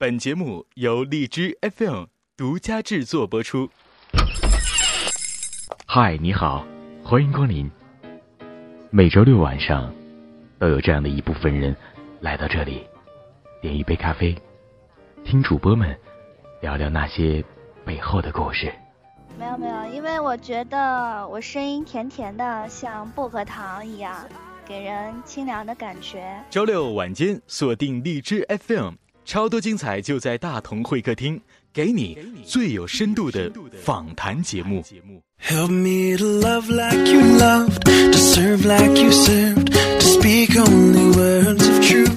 本节目由荔枝 FM 独家制作播出。嗨，你好，欢迎光临。每周六晚上，都有这样的一部分人来到这里，点一杯咖啡，听主播们聊聊那些背后的故事。没有没有，因为我觉得我声音甜甜的，像薄荷糖一样，给人清凉的感觉。周六晚间锁定荔枝 FM，超多精彩就在大同会客厅，给你最有深度的访谈节目。Help me to love like you loved, to serve like you served, to speak only words of truth.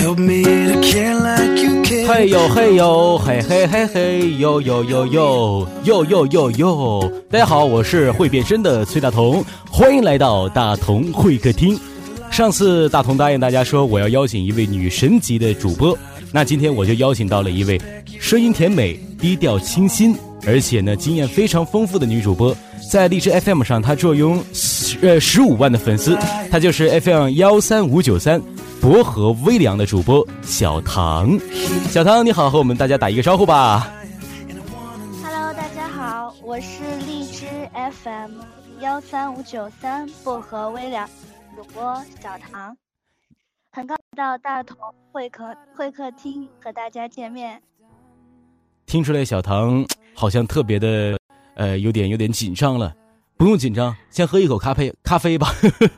Help me to care like you care. 嘿呦嘿呦，嘿嘿嘿嘿，呦呦呦呦，呦呦呦呦。大家好，我是会变身的崔大同，欢迎来到大同会客厅。上次大同答应大家说我要邀请一位女神级的主播，那今天我就邀请到了一位声音甜美、低调清新，而且呢经验非常丰富的女主播。在荔枝 FM 上，她坐拥十呃十五万的粉丝，她就是 FM 幺三五九三薄荷微凉的主播小唐。小唐你好，和我们大家打一个招呼吧。Hello，大家好，我是荔枝 FM 幺三五九三薄荷微凉主播小唐，到大同会客会客厅和大家见面。听出来小唐好像特别的，呃，有点有点紧张了。不用紧张，先喝一口咖啡咖啡吧。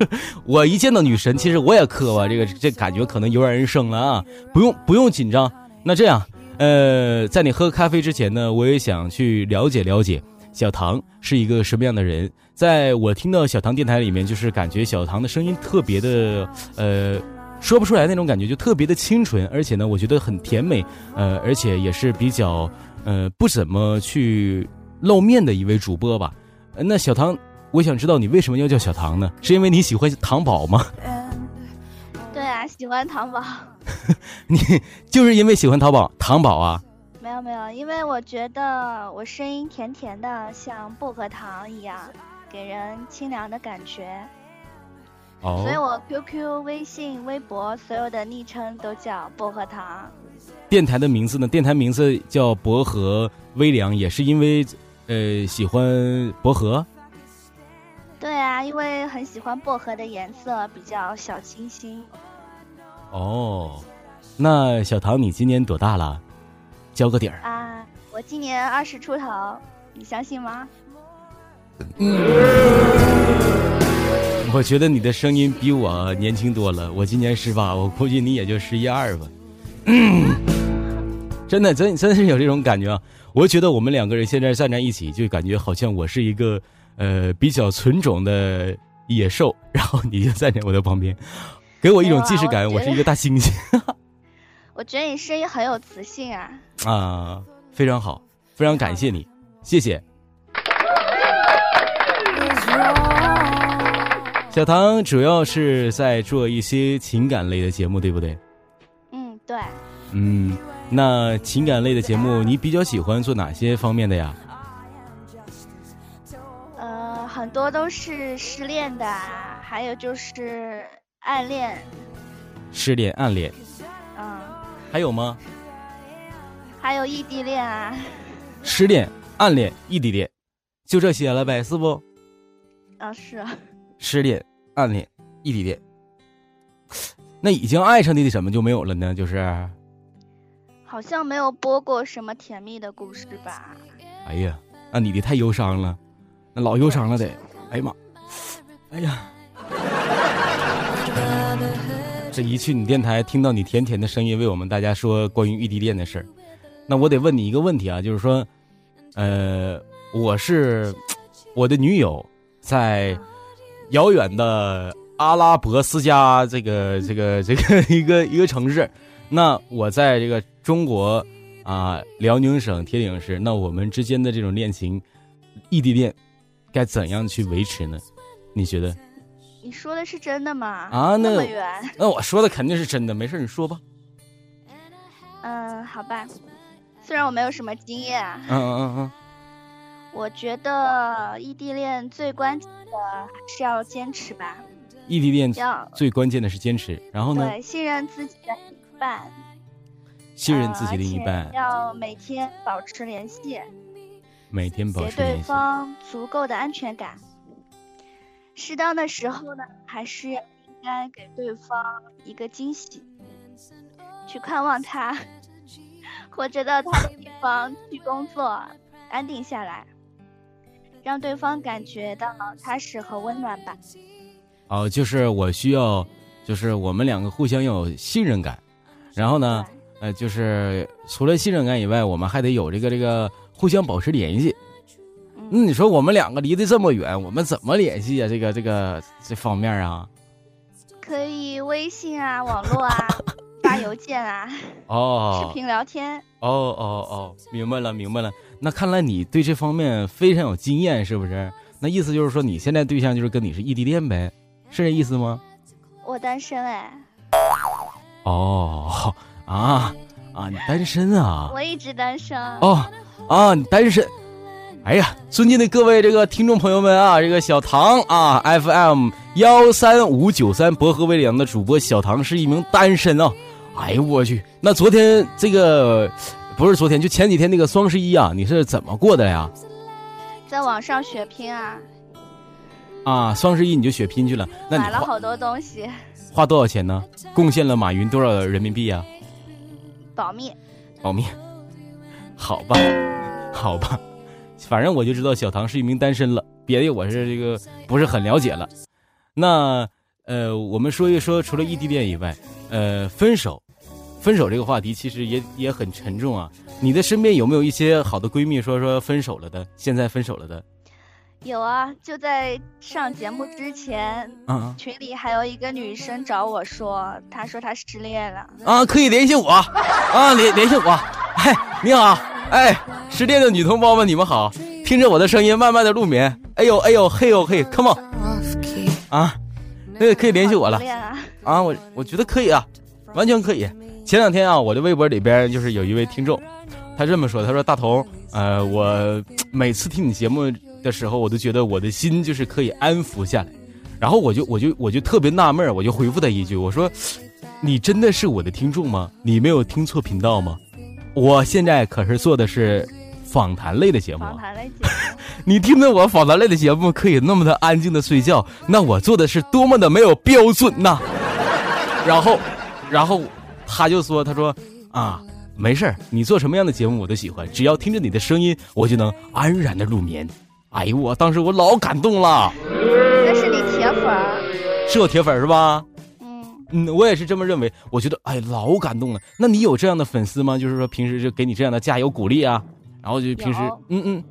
我一见到女神，其实我也渴吧，这个这感觉可能油然人生了啊。不用不用紧张。那这样，呃，在你喝咖啡之前呢，我也想去了解了解小唐是一个什么样的人。在我听到小唐电台里面，就是感觉小唐的声音特别的，呃，说不出来那种感觉，就特别的清纯，而且呢，我觉得很甜美，呃，而且也是比较，呃，不怎么去露面的一位主播吧。呃那小唐，我想知道你为什么要叫小唐呢？是因为你喜欢糖宝吗？对啊，喜欢糖宝。你就是因为喜欢淘宝糖宝啊？没有没有，因为我觉得我声音甜甜的，像薄荷糖一样，给人清凉的感觉。所以哦，我 QQ、微信、微博所有的昵称都叫薄荷糖。电台的名字呢？电台名字叫薄荷微凉，也是因为呃喜欢薄荷。对啊，因为很喜欢薄荷的颜色，比较小清新。哦，那小唐你今年多大了？交个底儿。啊，我今年二十出头，你相信吗？我觉得你的声音比我年轻多了。我今年十八，我估计你也就十一二吧。嗯真的，真真是有这种感觉啊！我觉得我们两个人现在站在一起，就感觉好像我是一个呃比较纯种的野兽，然后你就站在我的旁边，给我一种既视感，我是一个大猩猩 我觉得你声音很有磁性啊。啊！非常好，非常感谢你，谢谢。小唐主要是在做一些情感类的节目，对不对？嗯，对，嗯，那情感类的节目你比较喜欢做哪些方面的呀？呃，很多都是失恋的，还有就是暗恋，失恋、暗恋，嗯，还有吗？还有异地恋啊。失恋、暗恋、异地恋，就这些了呗，是不？啊，是啊，失恋、暗恋、异地恋，那已经爱上你的什么就没有了呢？就是，好像没有播过什么甜蜜的故事吧？哎呀，那你的太忧伤了，那老忧伤了得，哎呀妈，哎呀，这一去你电台，听到你甜甜的声音，为我们大家说关于异地恋的事儿，那我得问你一个问题啊，就是说，呃，我是我的女友在遥远的阿拉伯斯加这个这个这个 一个一个城市，那我在这个中国啊辽宁省铁岭市，那我们之间的这种恋情，异地恋，该怎样去维持呢？你觉得？你说的是真的吗？啊那那么远，那我说的肯定是真的，没事你说吧。嗯，好吧。虽然我没有什么经验啊，嗯嗯嗯我觉得异地恋最关键的还是要坚持吧，嗯，异地恋要最关键的是坚持，然后呢，对信任自己的另一半。信任自己的另一半呃，要每天保持联系，每天保给对持联系。方足够的安全感。适当的时候呢，还是应该给对方一个惊喜，去看望他，或者到他的地方去工作，安定下来，让对方感觉到踏实和温暖吧。哦，就是我需要，就是我们两个互相要有信任感，然后呢，呃，就是除了信任感以外，我们还得有这个这个互相保持联系。那嗯，你说我们两个离得这么远，我们怎么联系啊？这个这个这方面啊？可以微信啊、网络啊、发邮件啊、哦视频聊天。哦哦哦，明白了明白了。那看来你对这方面非常有经验，是不是？那意思就是说，你现在对象就是跟你是异地恋呗，是这意思吗？我单身哎，哦啊啊，你单身啊？我一直单身。哦啊，你单身。哎呀，尊敬的各位这个听众朋友们啊，这个小唐啊，FM 幺三五九三薄荷微凉的主播小唐是一名单身啊。哎呦我去，那昨天这个不是昨天，就前几天那个双十一啊，你是怎么过的呀？在网上血拼啊，啊，双十一你就血拼去了，那买了好多东西，花多少钱呢？贡献了马云多少人民币呀、保密。保密，好吧，好吧，反正我就知道小唐是一名单身了，别的我是这个不是很了解了。那呃，我们说一说，除了异地恋以外，呃，分手，分手这个话题其实也也很沉重啊。你的身边有没有一些好的闺蜜说说分手了的，现在分手了的？有啊，就在上节目之前，啊群里还有一个女生找我说，她说她失恋了。啊，可以联系我啊，联联系我。哎，你好，哎，失恋的女同胞们，你们好，听着我的声音，慢慢的入眠。哎呦哎呦嘿呦嘿，come on。啊，那个可以联系我了啊，我我觉得可以啊，完全可以。前两天啊，我的微博里边就是有一位听众，他这么说，他说大同，呃，我每次听你节目的时候，我都觉得我的心就是可以安抚下来，然后我就我就我就特别纳闷儿我就回复他一句，我说，你真的是我的听众吗？你没有听错频道吗？我现在可是做的是访谈类的节目啊访。谈类节目，你听着我访谈类的节目可以那么的安静的睡觉，那我做的是多么的没有标准呐！然后，然后他就说：“他说啊，没事儿你做什么样的节目我都喜欢，只要听着你的声音，我就能安然的入眠。”哎呦，我当时我老感动了，那是你铁粉儿。是我铁粉是吧？嗯，嗯，我也是这么认为。我觉得哎，老感动了。那你有这样的粉丝吗？就是说平时就给你这样的加油鼓励啊，然后就平时嗯嗯，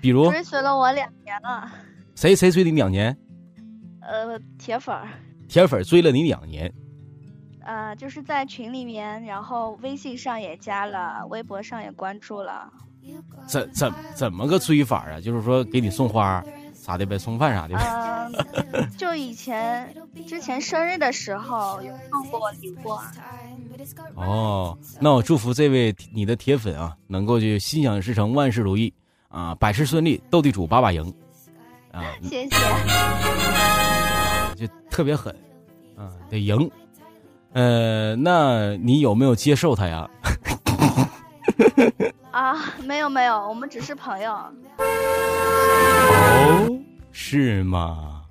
比如追随了我两年了，谁谁追你两年？呃，铁粉儿，铁粉追了你两年。呃，就是在群里面，然后微信上也加了，微博上也关注了。怎怎怎么个追法啊？就是说给你送花啥的呗，送饭啥的呗。嗯，就以前之前生日的时候有送过礼物，哦，那我祝福这位你的铁粉啊，能够就心想事成，万事如意啊，百事顺利，斗地主把把赢啊，谢谢。就特别狠啊，得赢。呃，那你有没有接受他呀？啊，没有没有，我们只是朋友，哦，是吗？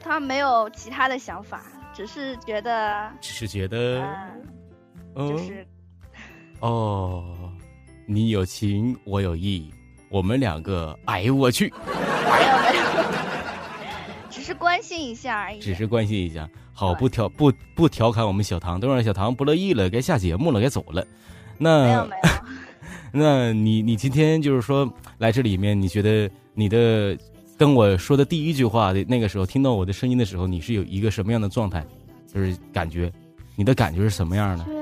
他没有其他的想法，只是觉得，只是觉得，嗯，就哦是哦，你有情，我有意，我们两个，哎呦我去，是关心一下而已。只是关心一下。好，不调不不调侃我们小唐，都让小唐不乐意了，该下节目了，该走了。没有那没有，那你你今天就是说来这里面，你觉得你的跟我说的第一句话的那个时候，听到我的声音的时候，你是有一个什么样的状态？就是感觉，你的感觉是什么样的？就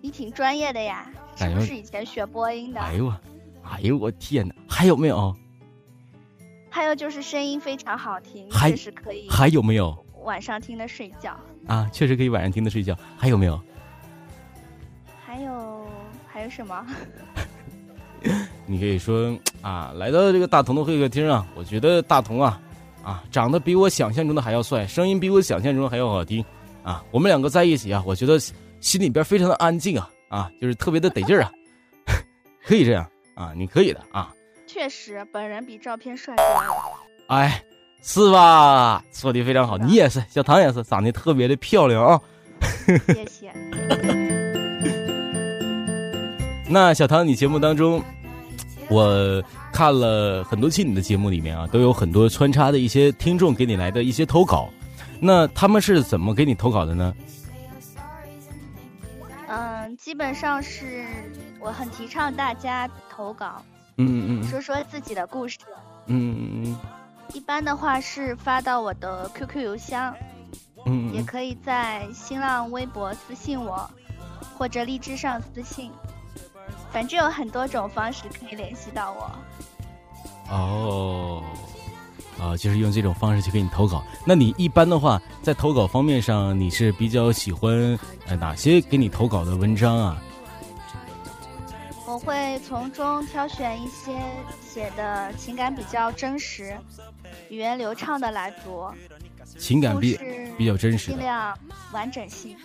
你挺专业的呀，是感觉不是以前学播音的？哎呦我，哎呦我天哪！还有没有？还有就是声音非常好听，还确实可以还有没有？晚上听的睡觉。啊，确实可以晚上听的睡觉。还有没有？还有还有什么？你可以说啊，来到这个大同的会客厅啊，我觉得大同啊，啊，长得比我想象中的还要帅，声音比我想象中还要好听，啊，我们两个在一起啊，我觉得心里边非常的安静啊，啊，就是特别的得劲儿啊，可以这样啊，你可以的啊。确实，本人比照片帅多了。哎，是吧？说的非常好，你也是，小唐也是，长得特别的漂亮啊。谢谢。那小唐，你节目当中，我看了很多期你的节目里面啊，都有很多穿插的一些听众给你来的一些投稿，那他们是怎么给你投稿的呢？嗯，基本上是我很提倡大家投稿，嗯嗯说说自己的故事。嗯嗯嗯一般的话是发到我的 QQ 邮箱，嗯嗯，也可以在新浪微博私信我，或者荔枝上私信，反正有很多种方式可以联系到我。哦，啊，就是用这种方式去给你投稿。那你一般的话，在投稿方面上，你是比较喜欢呃哪些给你投稿的文章啊？我会从中挑选一些写的情感比较真实、语言流畅的来读，情感比比较真实，尽量完整性。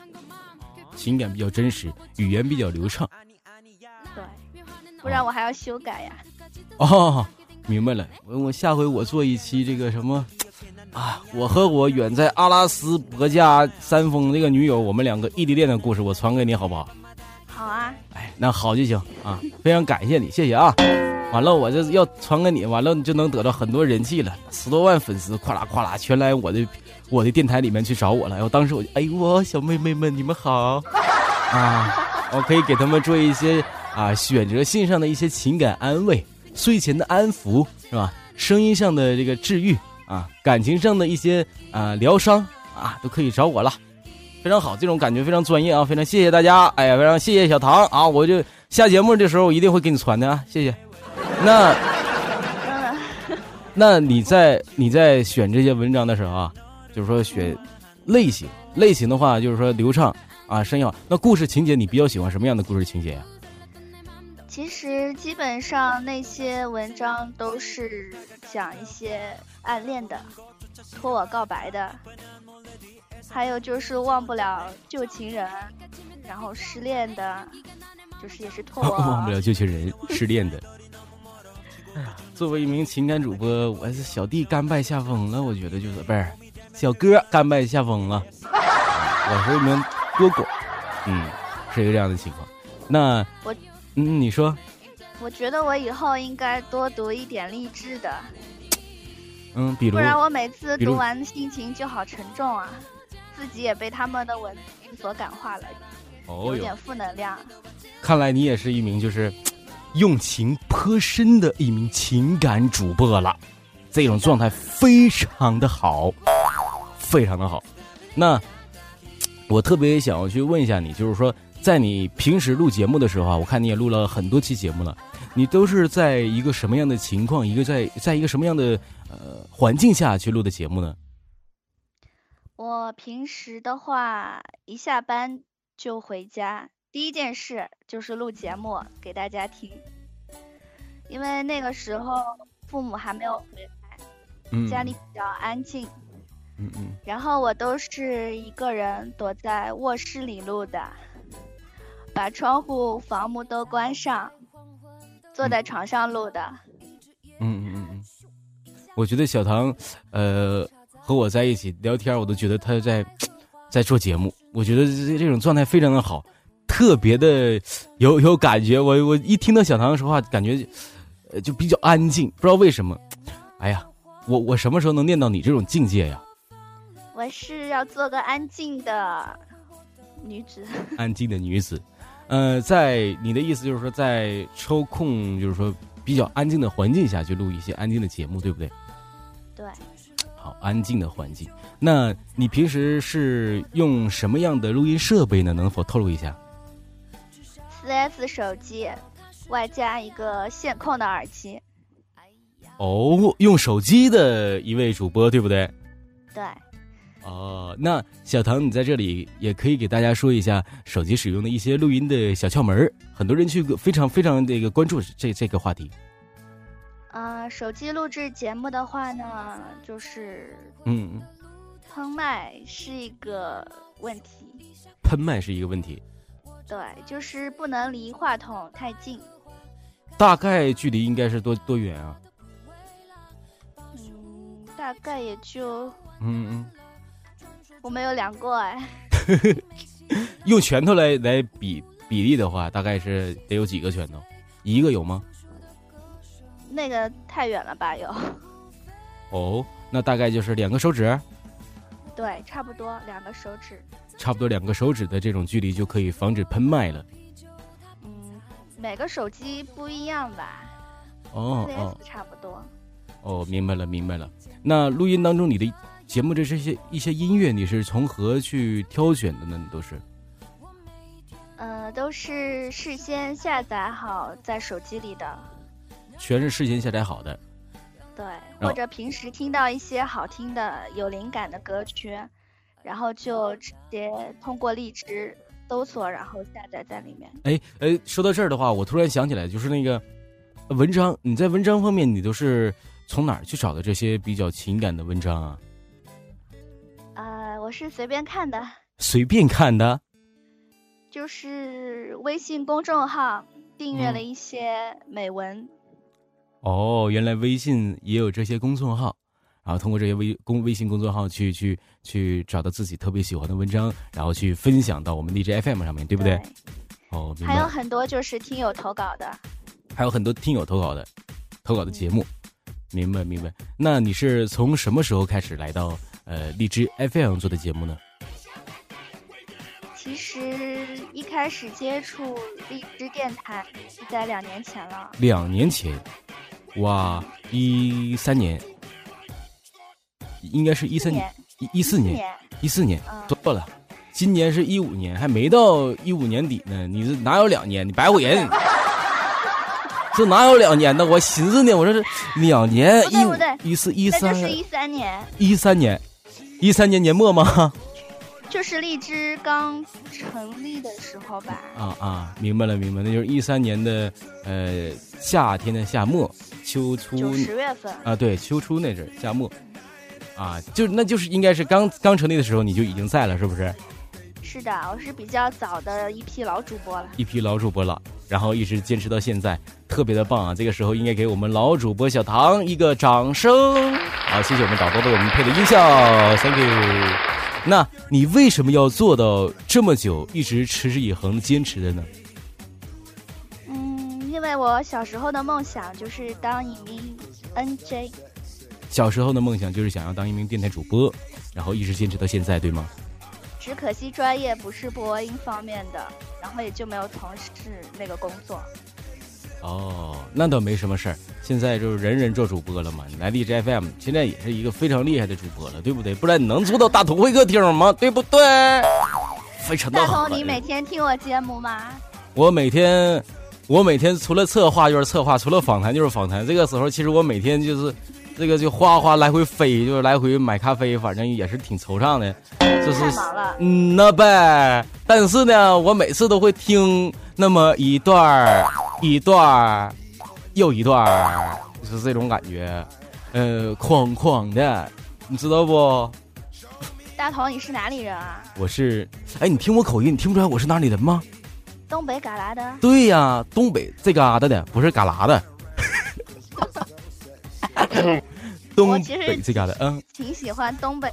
情感比较真实，语言比较流畅。对，不然我还要修改呀。哦，明白了。我我下回我做一期这个什么啊，我和我远在阿拉斯伯加山峰那个女友，我们两个异地恋的故事，我传给你好不好？好啊，哎，那好就行啊，非常感谢你，谢谢啊。完了，我这要传给你，完了你就能得到很多人气了，十多万粉丝，咵啦咵啦全来我的我的电台里面去找我了。然后当时我就，哎呦小妹妹们，你们好啊！我可以给他们做一些啊选择性上的一些情感安慰，睡前的安抚是吧？声音上的这个治愈啊，感情上的一些啊疗伤啊，都可以找我了。非常好，这种感觉非常专业啊！非常谢谢大家，哎呀，非常谢谢小唐啊！我就下节目的时候我一定会给你传的啊，谢谢。那嗯，那你在你在选这些文章的时候啊，就是说选类型，类型的话就是说流畅啊，声音好。那故事情节你比较喜欢什么样的故事情节呀、其实基本上那些文章都是讲一些暗恋的、托我告白的，还有就是忘不了旧情人，然后失恋的，就是也是托我。忘不了旧情人，失恋的。哎呀，作为一名情感主播，我是小弟甘拜下风了。我觉得就是不是小哥甘拜下风了。我是一名多狗，嗯，是一个这样的情况。那我嗯，你说，我觉得我以后应该多读一点励志的，嗯，比如不然我每次读完心情就好沉重啊，自己也被他们的文字所感化了，哦有点，负能量。看来你也是一名就是用情颇深的一名情感主播了，这种状态非常的好，非常的好。那我特别想要去问一下你，就是说，在你平时录节目的时候啊，我看你也录了很多期节目了，你都是在一个什么样的情况，一个在在一个什么样的呃环境下去录的节目呢？我平时的话，一下班就回家，第一件事就是录节目给大家听，因为那个时候父母还没有回来，嗯，家里比较安静，嗯嗯，然后我都是一个人躲在卧室里录的，把窗户、房门都关上，坐在床上录的。嗯嗯嗯嗯，我觉得小唐，呃，和我在一起聊天，我都觉得他在 在做节目。我觉得这这种状态非常的好，特别的 有有感觉。我我一听到小唐说话，感觉呃就比较安静，不知道为什么。哎呀，我我什么时候能练到你这种境界呀？我是要做个安静的女子。安静的女子，呃，在你的意思就是说，在抽空就是说比较安静的环境下去录一些安静的节目，对不对？对，好，安静的环境。那你平时是用什么样的录音设备呢？能否透露一下？四 S 手机，外加一个线控的耳机。哦，用手机的一位主播，对不对？对，哦，那小唐，你在这里也可以给大家说一下手机使用的一些录音的小窍门儿很多人去非常非常这个关注这这个话题。呃，手机录制节目的话呢，就是嗯，嗯喷麦是一个问题。喷麦是一个问题。对，就是不能离话筒太近。大概距离应该是多多远啊？嗯，大概也就嗯嗯，我没有量过哎。用拳头来来比比例的话，大概是得有几个拳头？一个有吗？那个太远了吧？有。哦，那大概就是两个手指，对，差不多两个手指。差不多两个手指的这种距离就可以防止喷麦了。嗯，每个手机不一样吧？哦4哦差不多。哦，明白了明白了。那录音当中你的节目这是一些一些音乐，你是从何去挑选的呢？你都是呃，都是事先下载好在手机里的。全是事先下载好的。对，或者平时听到一些好听的、有灵感的歌曲，然后就直接通过荔枝搜索，然后下载在里面。哎哎，说到这儿的话，我突然想起来，就是那个呃文章，你在文章方面，你都是从哪儿去找的这些比较情感的文章啊？呃，我是随便看的，随便看的。就是微信公众号订阅嗯了一些美文。哦，原来微信也有这些公众号，然后通过这些微公微信公众号去去去找到自己特别喜欢的文章，然后去分享到我们荔枝 FM 上面，对不对？哦，还有。很多就是听友投稿的。还有很多听友投稿的，投稿的节目，明白明白。那你是从什么时候开始来到呃荔枝 FM 做的节目呢？其实一开始接触荔枝电台是在两年前了。两年前，哇，一三年，应该是一三年，一一四年，年，一四年嗯，错了，今年是一五年，还没到一五年底呢。你这哪有两年？你白唬人！这哪有两年呢？我寻思呢，我说这两年一五一四一三是一三年，一三年，一三年年末吗？就是荔枝刚成立的时候吧。啊啊，明白了明白了，那就是一三年的呃夏天的夏末，秋初九十月份，啊，对，秋初那阵儿夏末，啊，就那就是应该是刚刚成立的时候你就已经在了，是不是？是的，我是比较早的一批老主播了。一批老主播了，然后一直坚持到现在，特别的棒啊！这个时候应该给我们老主播小唐一个掌声。好，谢谢我们导播为我们配的音效，Thank you。那你为什么要做到这么久，一直持之以恒地坚持的呢？嗯，因为我小时候的梦想就是当一名 NJ。小时候的梦想就是想要当一名电台主播，然后一直坚持到现在，对吗？只可惜专业不是播音方面的，然后也就没有从事那个工作。哦，那倒没什么事儿。现在就是人人做主播了嘛，你来荔枝 FM 现在也是一个非常厉害的主播了，对不对？不然你能做到大同会客厅吗？对不对？非常的大好。同，你每天听我节目吗？我每天，我每天除了策划就是策划，除了访谈就是访谈。这个时候，其实我每天就是这个就哗哗来回飞，就是来回买咖啡，反正也是挺惆怅的。就是。嗯那呗，但是呢，我每次都会听那么一段儿，一段儿，又一段儿，就是这种感觉，呃，哐哐的，你知道不？大头，你是哪里人啊？我是，哎，你听我口音，你听不出来我是哪里人吗？东北旮旯的。对呀，东北这旮瘩的，不是旮旯的。东北这旮瘩，嗯，挺喜欢东北，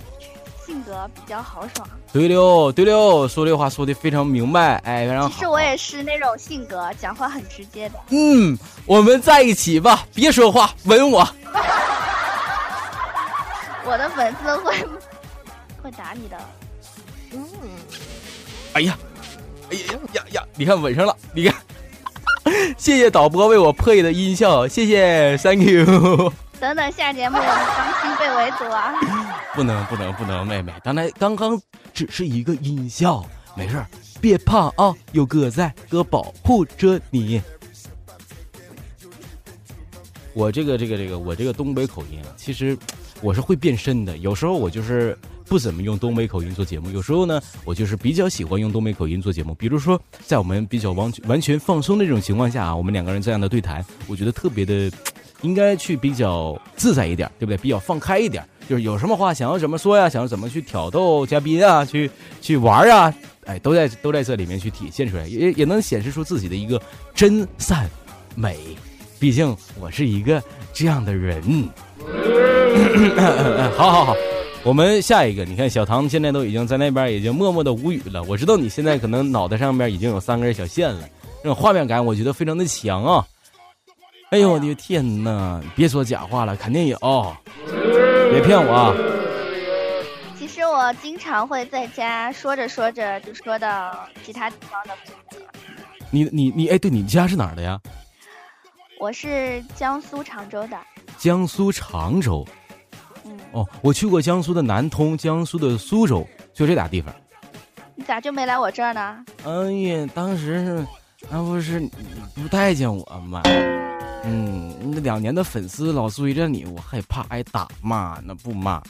性格比较豪爽。对了，对了，说这话说的非常明白，哎，非常好。其实我也是那种性格，讲话很直接的。嗯，我们在一起吧，别说话，吻我。我的粉丝会会打你的。嗯，哎呀，哎呀呀呀！你看吻上了，你看，谢谢导播为我破译的音效，谢谢，Thank you。等等下节目我们当心被围堵啊！不能不能不能，妹妹，刚才刚刚只是一个音效，没事儿，别怕啊，有哥在，哥保护着你。我这个这个这个，我这个东北口音啊，其实我是会变身的。有时候我就是不怎么用东北口音做节目，有时候呢，我就是比较喜欢用东北口音做节目。比如说，在我们比较完完全放松的这种情况下啊，我们两个人这样的对谈，我觉得特别的，应该去比较自在一点，对不对？比较放开一点，就是有什么话想要怎么说呀，想要怎么去挑逗嘉宾啊，去去玩啊，哎，都在都在这里面去体现出来，也也能显示出自己的一个真善美。毕竟我是一个这样的人。好好好，我们下一个，你看小唐现在都已经在那边已经默默的无语了。我知道你现在可能脑袋上面已经有三根小线了，这种画面感我觉得非常的强啊。哎呦我的天哪！别说假话了，肯定有，别骗我啊！其实我经常会在家说着说着就说到其他地方的。你你你，哎，对你家是哪儿的呀？我是江苏常州的。江苏常州。嗯。哦，我去过江苏的南通，江苏的苏州，就这俩地方。你咋就没来我这儿呢？哎呀，当时是，那不是不待见我吗？嗯，那两年的粉丝老追着你，我害怕挨打骂，那不骂。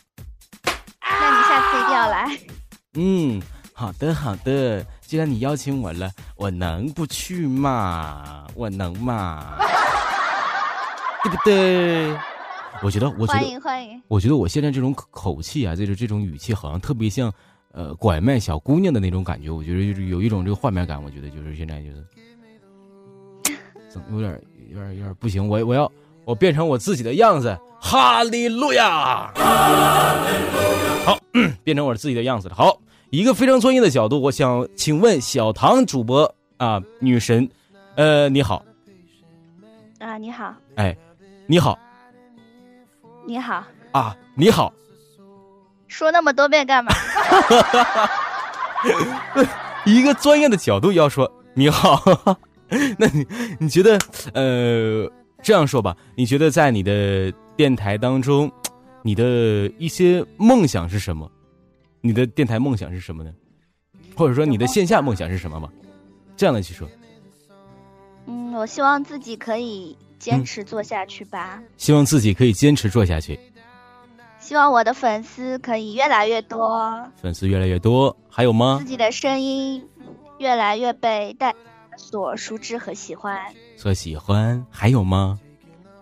那你下次一定要来。嗯，好的好的，既然你邀请我了，我能不去吗？我能吗？对不对？我觉得，我觉得，欢迎欢迎。我觉得我现在这种口气啊，这种这种语气，好像特别像呃拐卖小姑娘的那种感觉。我觉得就是有一种这个画面感。我觉得就是现在就是，怎么有点。有点有点不行，我我要我变成我自己的样子，哈利路亚！好，变成我自己的样子了。好，一个非常专业的角度，我想请问小唐主播啊，女神，呃，你好。啊，你好。哎，你好。你好。啊，你好。说那么多遍干嘛？一个专业的角度要说你好。那你你觉得呃这样说吧？你觉得在你的电台当中，你的一些梦想是什么？你的电台梦想是什么呢？或者说你的线下梦想是什么吗？这样的去说。嗯，我希望自己可以坚持做下去吧。希望自己可以坚持做下去。希望我的粉丝可以越来越多。粉丝越来越多，还有吗？自己的声音越来越被大家。所熟知和喜欢，所喜欢还有吗？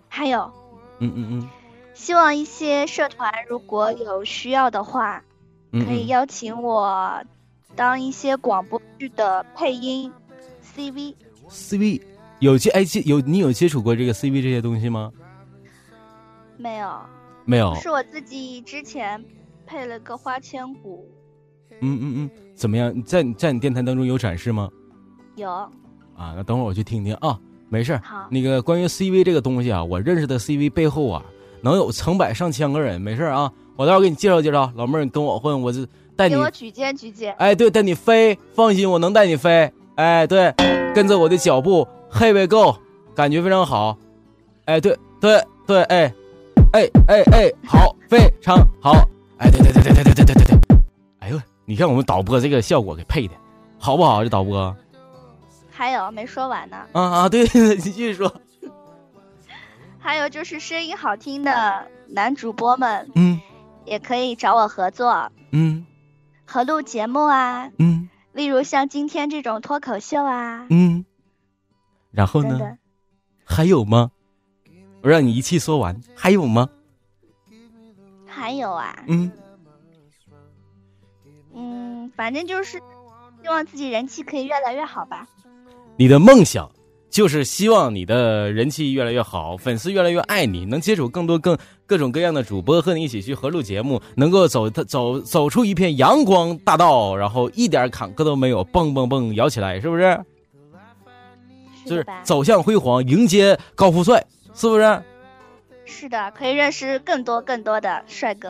还有，嗯嗯嗯，希望一些社团如果有需要的话，可以邀请我当一些广播剧的配音 CV。CV 有接哎接有你有接触过这个 CV 这些东西吗？没有，没有，是我自己之前配了个花千骨。嗯嗯嗯，怎么样？在在你电台当中有展示吗？有。啊，那等会儿我去听听啊，没事好，那个关于 CV 这个东西啊，我认识的 CV 背后啊，能有成百上千个人，没事儿啊，我待会儿给你介绍介绍。老妹儿，你跟我混，我就带你。给我举荐举荐。哎，对，带你飞，放心，我能带你飞。哎，对，跟着我的脚步，Here we go，感觉非常好。哎，对对对，哎，哎哎哎，好，非常好。哎，对对对对对对对对对对。哎呦，你看我们导播这个效果给配的，好不好？这导播。还有没说完呢？啊啊，对，你继续说。还有就是声音好听的男主播们，嗯，也可以找我合作，嗯，合录节目啊，嗯，例如像今天这种脱口秀啊，嗯，然后呢？还有吗？我让你一气说完，还有吗？还有啊，嗯，嗯，反正就是希望自己人气可以越来越好吧。你的梦想就是希望你的人气越来越好，粉丝越来越爱你，能接触更多更各种各样的主播和你一起去合录节目，能够走走走出一片阳光大道，然后一点坎坷都没有，蹦蹦蹦摇起来，是不是？就是走向辉煌，迎接高富帅，是不是？是的，可以认识更多更多的帅哥。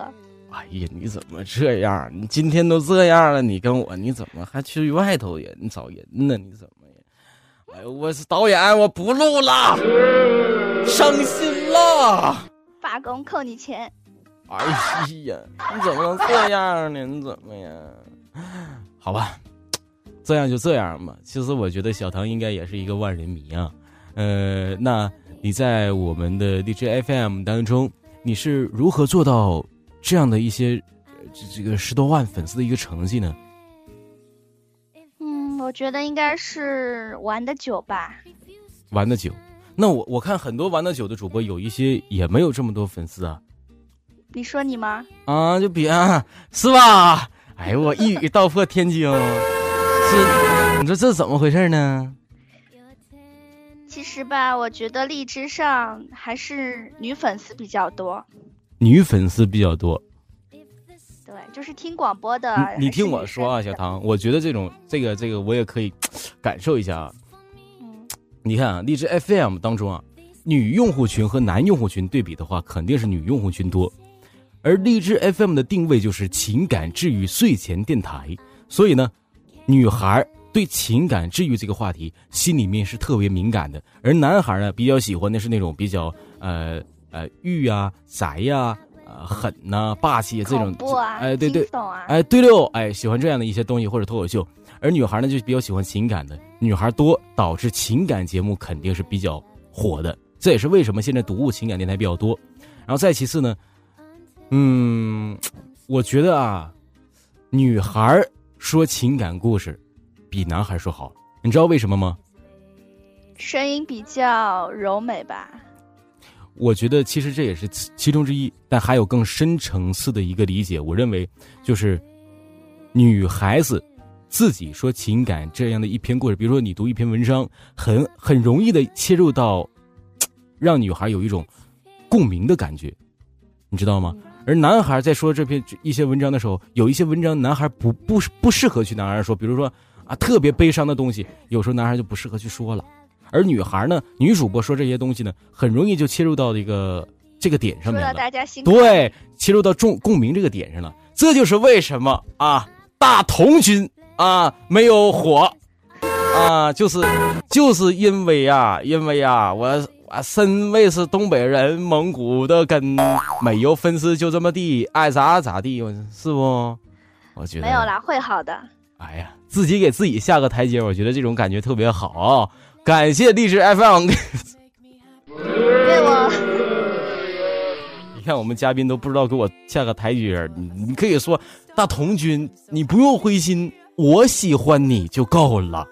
哎呀，你怎么这样？你今天都这样了，你跟我你怎么还去外头人找人呢？你怎么？哎，我是导演，我不录了，伤心了，罢工扣你钱。哎呀，你怎么能这样呢？你怎么呀？好吧，这样就这样嘛。其实我觉得小唐应该也是一个万人迷啊。呃，那你在我们的 DJ FM 当中，你是如何做到这样的一些这这个十多万粉丝的一个成绩呢？嗯我觉得应该是玩的久吧，玩的久。那我我看很多玩的久的主播，有一些也没有这么多粉丝啊。你说你吗？啊，就别是吧？哎呦，我一语道破天惊，这你说这怎么回事呢？其实吧，我觉得荔枝上还是女粉丝比较多。女粉丝比较多，对，就是听广播的。你你听我说啊，小唐，我觉得这种这个这个我也可以感受一下啊。嗯，你看啊，荔枝 FM 当中啊，女用户群和男用户群对比的话，肯定是女用户群多。而荔枝 FM 的定位就是情感治愈睡前电台，所以呢，女孩对情感治愈这个话题心里面是特别敏感的，而男孩呢比较喜欢的是那种比较呃呃欲啊、宅呀、呃狠呐、霸气这种，哎对对，哎对溜，哎喜欢这样的一些东西或者脱口秀，而女孩呢就比较喜欢情感的，女孩多导致情感节目肯定是比较火的，这也是为什么现在读物情感电台比较多，然后再其次呢。嗯，我觉得啊，女孩说情感故事比男孩说好，你知道为什么吗？声音比较柔美吧。我觉得其实这也是其中之一，但还有更深层次的一个理解。我认为，就是女孩子自己说情感这样的一篇故事，比如说你读一篇文章，很很容易的切入到，让女孩有一种共鸣的感觉，你知道吗？而男孩在说这篇一些文章的时候，有一些文章男孩不不不适合去男孩说，比如说啊特别悲伤的东西，有时候男孩就不适合去说了。而女孩呢，女主播说这些东西呢，很容易就切入到一个这个点上面了。大家心对，切入到共共鸣这个点上了。这就是为什么啊，大同军啊没有火啊，就是就是因为啊，因为啊，我。啊，身为是东北人，蒙古的根，没有粉丝就这么地，爱咋咋地，是不？我觉得没有啦，会好的。哎呀，自己给自己下个台阶，我觉得这种感觉特别好。感谢励志 FM。对我。你看，我们嘉宾都不知道给我下个台阶，你你可以说大同军，你不用灰心，我喜欢你就够了。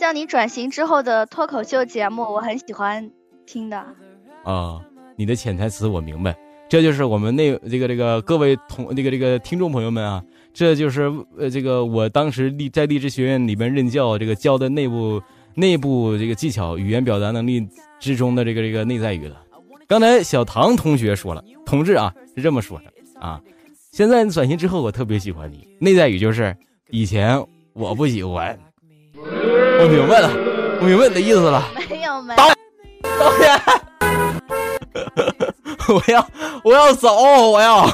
像你转型之后的脱口秀节目，我很喜欢听的。啊，你的潜台词我明白，这就是我们那这个这个各位同这个这个听众朋友们啊，这就是呃这个我当时励在励志学院里边任教这个教的内部内部这个技巧语言表达能力之中的这个这个内在语了。刚才小唐同学说了，同志啊是这么说的啊，现在转型之后我特别喜欢你，内在语就是以前我不喜欢。我明白了，我明白你的意思了。没有没。导演，我要我要走，我要。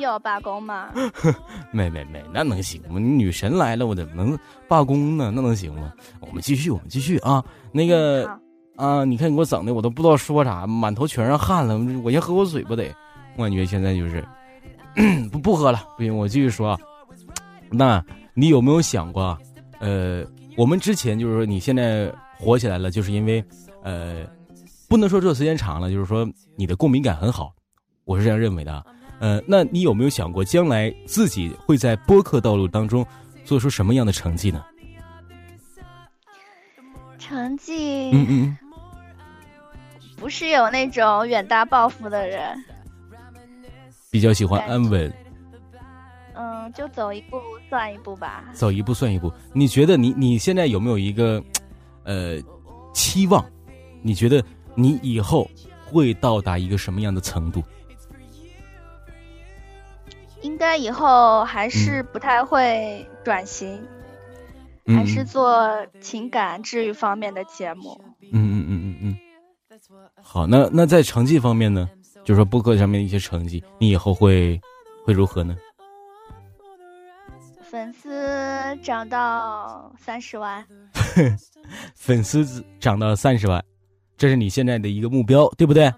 要罢工吗？没没没，那能行吗？女神来了，我怎么能罢工呢？那能行吗？我们继续，我们继续啊。那个啊，你看你给我整的，我都不知道说啥，满头全是汗了。我先喝口水不得？我感觉现在就是 不不喝了，不行，我继续说。那你有没有想过？呃，我们之前就是说，你现在火起来了，就是因为，呃，不能说做时间长了，就是说你的共鸣感很好，我是这样认为的。呃，那你有没有想过，将来自己会在播客道路当中做出什么样的成绩呢？成绩？嗯嗯。不是有那种远大抱负的人，比较喜欢安稳。嗯，就走一步算一步吧。走一步算一步。你觉得你你现在有没有一个，呃，期望？你觉得你以后会到达一个什么样的程度？应该以后还是不太会转型，还是做情感治愈方面的节目。嗯嗯嗯嗯嗯。好，那那在成绩方面呢？就是说播客上面的一些成绩，你以后会会如何呢？粉丝涨到三十万，粉丝涨到三十万，这是你现在的一个目标，对不对？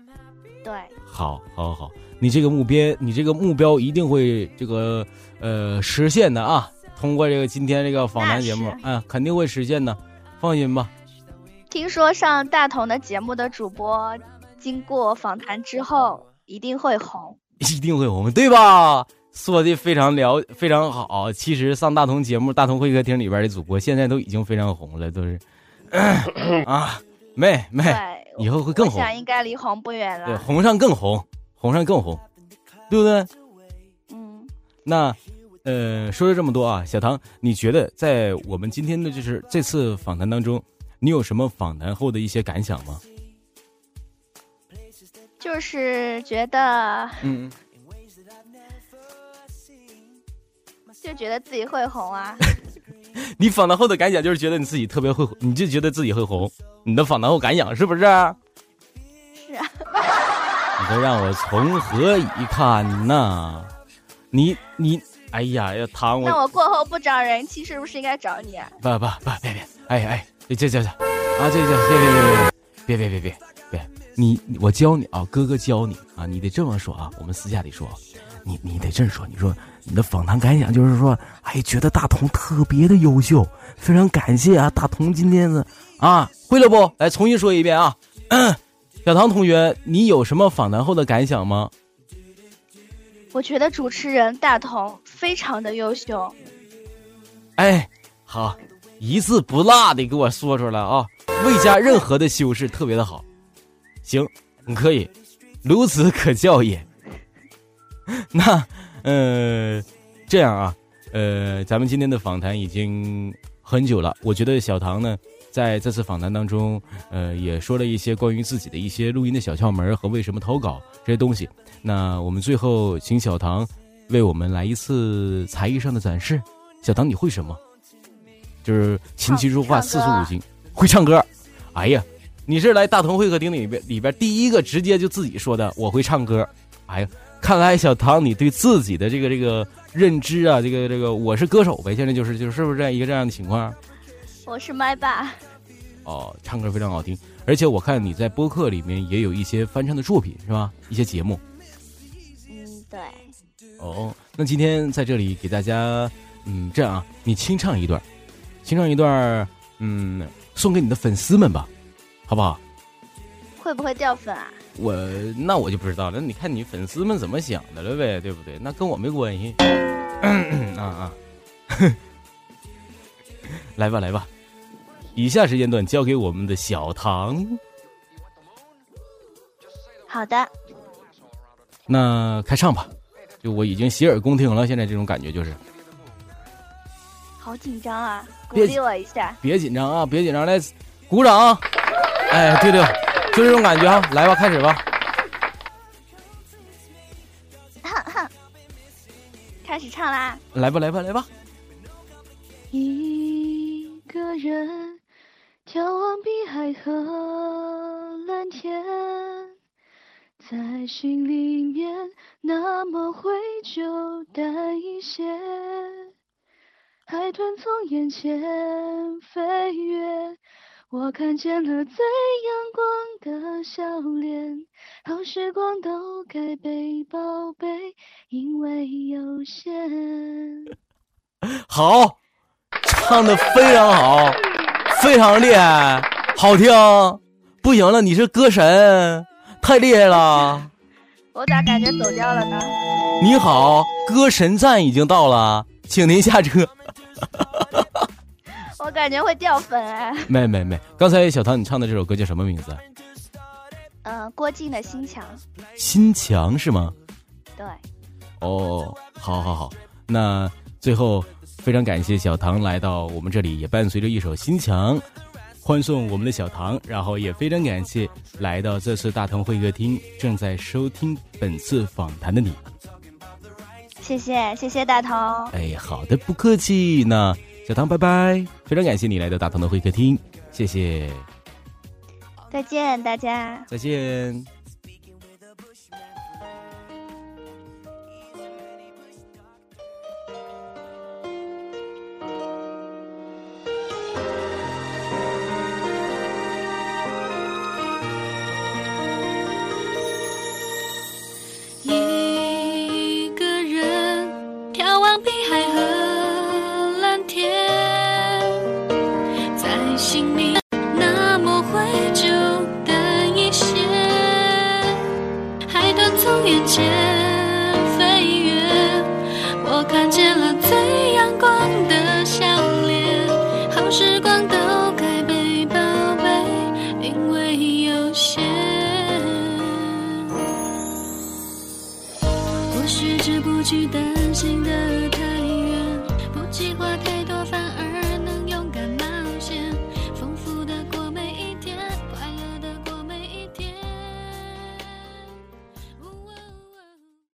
对。好，好，好，你这个目标，你这个目标一定会这个呃实现的啊！通过这个今天这个访谈节目，嗯，肯定会实现的，放心吧。听说上大同的节目的主播，经过访谈之后一定会红，一定会红，对吧？说的非常了，非常好。其实上大同节目《大同会客厅》里边的主播，现在都已经非常红了，都是 啊，妹妹，以后会更红。应该离红不远了。对，红上更红，红上更红，对不对？嗯，那，呃，说了这么多啊，小唐，你觉得在我们今天的就是这次访谈当中，你有什么访谈后的一些感想吗？就是觉得，嗯，就觉得自己会红啊。你访谈后的感想就是觉得你自己特别会，你就觉得自己会红。你的访谈后感想是不是？是啊。你都让我从何以堪呢？你你，哎呀要躺我。那我过后不找人气，是不是应该找你？啊？不不不，别别，哎哎，这这这，啊这这别别别别别别别别别，你我教你啊，哥哥教你啊，你得这么说啊，我们私下里说，你你得这么说，你说。你的访谈感想就是说，哎，觉得大同特别的优秀，非常感谢啊，大同今天的啊，会了不？来重新说一遍啊，小唐同学，你有什么访谈后的感想吗？我觉得主持人大同非常的优秀。哎，好，一字不落的给我说出来啊，未加任何的修饰，特别的好。行，你可以，孺子可教也。那。呃，这样啊，呃，咱们今天的访谈已经很久了。我觉得小唐呢，在这次访谈当中，呃，也说了一些关于自己的一些录音的小窍门和为什么投稿这些东西。那我们最后请小唐为我们来一次才艺上的展示。小唐，你会什么？就是琴棋书画四书五经，会唱歌。哎呀，你是来大同会客厅里边里边第一个直接就自己说的，我会唱歌。哎呀。看来小唐，你对自己的这个这个认知啊，这个这个我是歌手呗，现在就是就是不是这样一个这样的情况？我是麦霸。哦，唱歌非常好听，而且我看你在播客里面也有一些翻唱的作品，是吧？一些节目。嗯，对。哦，那今天在这里给大家，嗯，这样啊，你清唱一段，清唱一段，嗯，送给你的粉丝们吧，好不好？会不会掉粉啊？我那我就不知道了，你看你粉丝们怎么想的了呗，对不对？那跟我没关系。啊 啊，来吧来吧，以下时间段交给我们的小唐。好的。那开唱吧，就我已经洗耳恭听了，现在这种感觉就是。好紧张啊！鼓励我一下。别紧张啊！别紧张，来，鼓掌。哎，对对。就这种感觉啊，来吧，开始吧。开始唱啦！来吧，来吧，来吧。一个人眺望碧海和蓝天，在心里面那么灰就淡一些。海豚从眼前飞越。我看见了最阳光的笑脸，好时光都该被宝贝，因为有限。好，唱的非常好，非常厉害，好听，不行了，你是歌神，太厉害了。我咋感觉走调了呢？你好，歌神赞已经到了，请您下车。我感觉会掉粉哎！没没没，刚才小唐你唱的这首歌叫什么名字？嗯，郭靖的《心墙》。心墙是吗？对。哦，好好好，那最后非常感谢小唐来到我们这里，也伴随着一首《心墙》，欢送我们的小唐。然后也非常感谢来到这次大同会客厅正在收听本次访谈的你。谢谢谢谢大同。哎，好的，不客气。那。小唐，拜拜！非常感谢你来到大唐的会客厅，谢谢。再见，大家。再见。